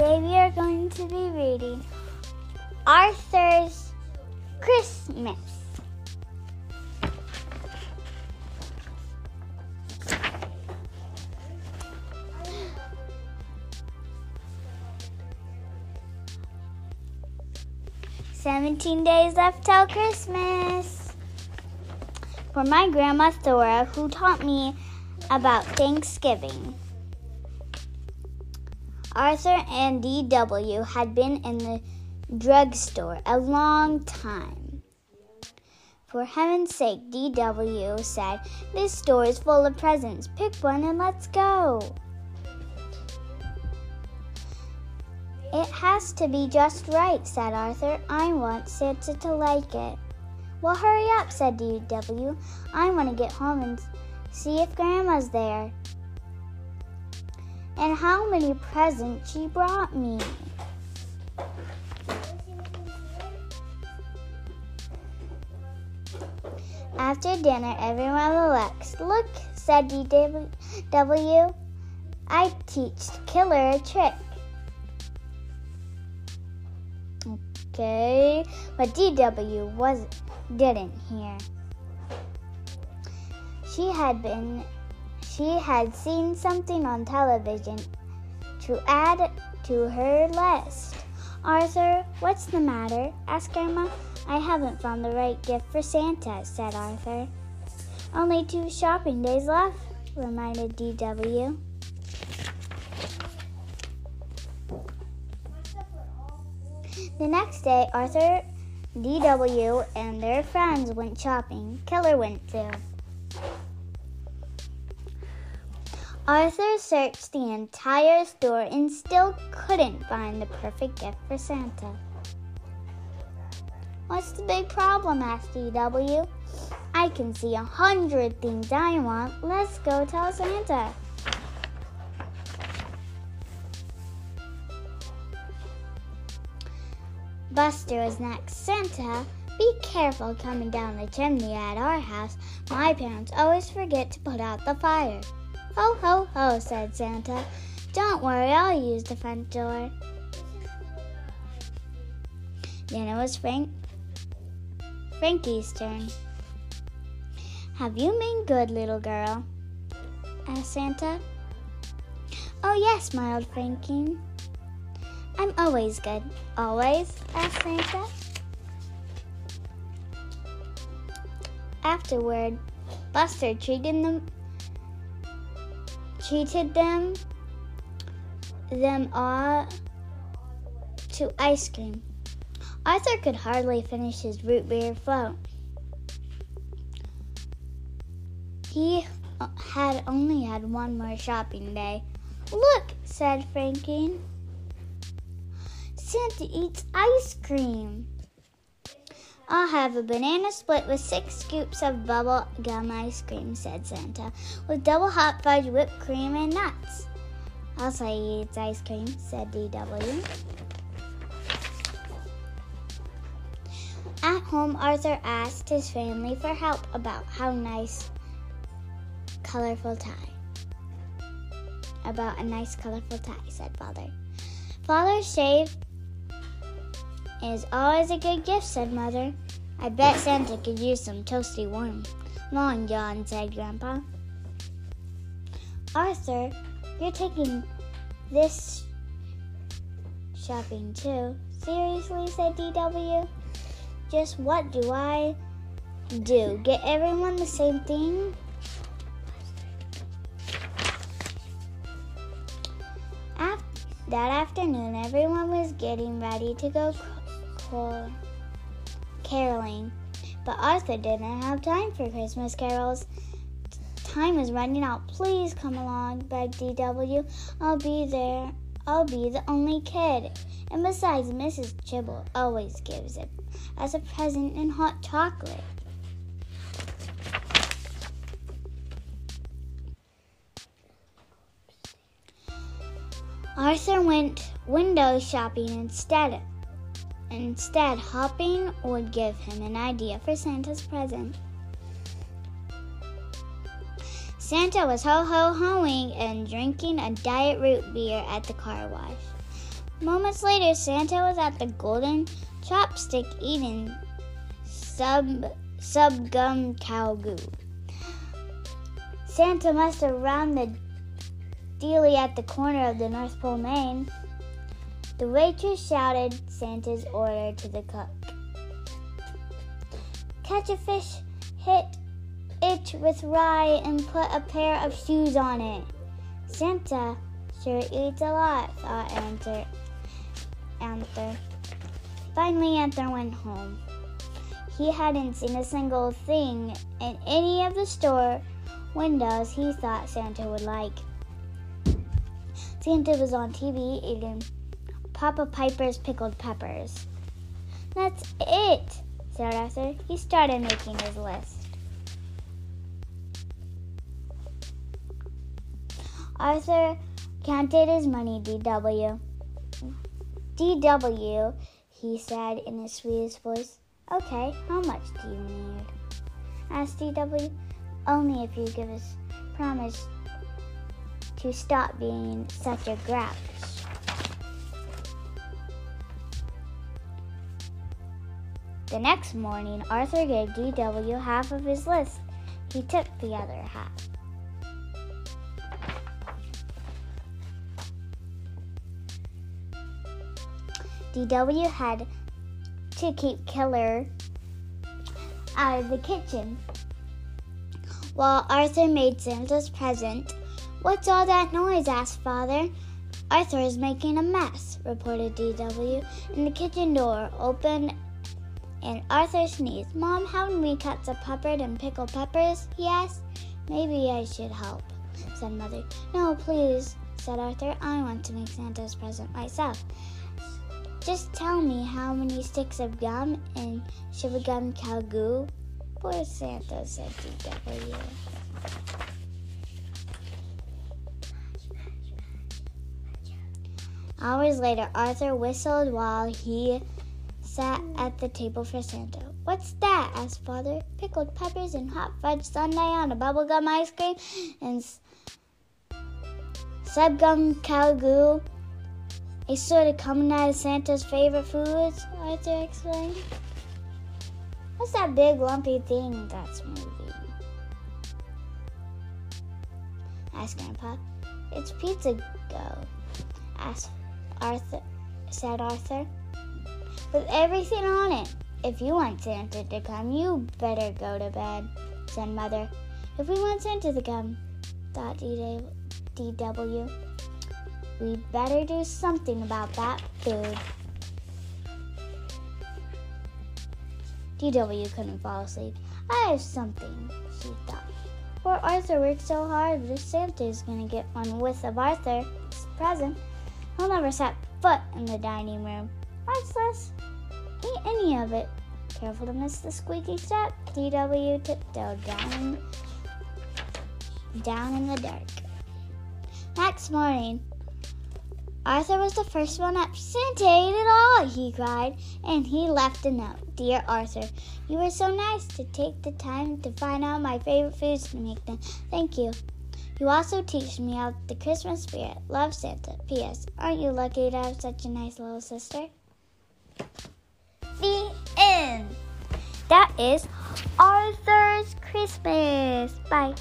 Today we are going to be reading Arthur's Christmas. Seventeen days left till Christmas. For my grandma Thora, who taught me about Thanksgiving. Arthur and D.W. had been in the drugstore a long time. For heaven's sake, D.W. said, This store is full of presents. Pick one and let's go. It has to be just right, said Arthur. I want Santa to like it. Well, hurry up, said D.W. I want to get home and see if Grandma's there and how many presents she brought me. After dinner, everyone relaxed. Look, said DW, I teach Killer a trick. Okay, but DW wasn't didn't hear. She had been she had seen something on television to add to her list. Arthur, what's the matter? asked Grandma. I haven't found the right gift for Santa, said Arthur. Only two shopping days left, reminded DW. The next day, Arthur, DW, and their friends went shopping. Keller went too. Arthur searched the entire store and still couldn't find the perfect gift for Santa. What's the big problem? asked DW. I can see a hundred things I want. Let's go tell Santa. Buster was next. Santa, be careful coming down the chimney at our house. My parents always forget to put out the fire. Ho, ho, ho, said Santa. Don't worry, I'll use the front door. Then it was Frank Frankie's turn. Have you been good, little girl? asked Santa. Oh, yes, smiled Frankie. I'm always good. Always? asked Santa. Afterward, Buster treated them treated them them all to ice cream. Arthur could hardly finish his root beer float. He uh, had only had one more shopping day. Look, said Frankie. Santa eats ice cream. I'll have a banana split with six scoops of bubble gum ice cream, said Santa, with double hot fudge, whipped cream, and nuts. I'll say he eats ice cream, said DW. At home, Arthur asked his family for help about how nice, colorful tie. About a nice, colorful tie, said Father. Father shave is always a good gift, said Mother. I bet Santa could use some toasty warm. Long John, said Grandpa. Arthur, you're taking this shopping too. Seriously, said DW. Just what do I do? Get everyone the same thing? That afternoon, everyone was getting ready to go for caroling, but Arthur didn't have time for Christmas carols. Time is running out. Please come along, begged DW. I'll be there. I'll be the only kid. And besides, Mrs. Tibble always gives it as a present in hot chocolate. Arthur went window shopping instead Instead, hopping would give him an idea for Santa's present. Santa was ho ho hoing and drinking a diet root beer at the car wash. Moments later, Santa was at the Golden Chopstick eating sub subgum cow goo. Santa must have run the dealie at the corner of the North Pole, Maine. The waitress shouted Santa's order to the cook. Catch a fish, hit it with rye, and put a pair of shoes on it. Santa sure eats a lot, thought Anther. Anther. Finally, Anther went home. He hadn't seen a single thing in any of the store windows he thought Santa would like. Santa was on TV eating Papa Piper's pickled peppers. That's it, said Arthur. He started making his list. Arthur counted his money, DW. DW, he said in his sweetest voice. Okay, how much do you need? asked DW. Only if you give us promise to stop being such a grouch. The next morning, Arthur gave DW half of his list. He took the other half. DW had to keep Killer out of the kitchen while Arthur made Santa's present. What's all that noise? asked Father. Arthur is making a mess, reported DW, and the kitchen door opened and Arthur sneezed. Mom, haven't we cut some peppered and pickled peppers? he asked. Maybe I should help, said Mother. No, please, said Arthur. I want to make Santa's present myself. Just tell me how many sticks of gum and gum cow goo? Poor Santa, said DW. Hours later, Arthur whistled while he sat at the table for Santa. What's that? asked Father. Pickled peppers and hot fudge sundae on a bubblegum ice cream and subgum cow goo a sort of coming out of Santa's favorite foods, Arthur explained. What's that big lumpy thing that's moving? asked Grandpa. It's pizza go, asked Arthur, said Arthur. With everything on it. If you want Santa to come, you better go to bed, said Mother. If we want Santa to come, thought DW. We'd better do something about that food. DW couldn't fall asleep. I have something, she thought. Poor Arthur worked so hard, but if is gonna get one with of Arthur's present, he'll never set foot in the dining room. Priceless. Eat any of it. Careful to miss the squeaky step. DW tiptoed down, down in the dark. Next morning, Arthur was the first one up. Santa ate it all, he cried, and he left a note. Dear Arthur, you were so nice to take the time to find out my favorite foods to make them. Thank you. You also teach me about the Christmas spirit. Love Santa. P.S. Aren't you lucky to have such a nice little sister? The end. That is Arthur's Christmas. Bye.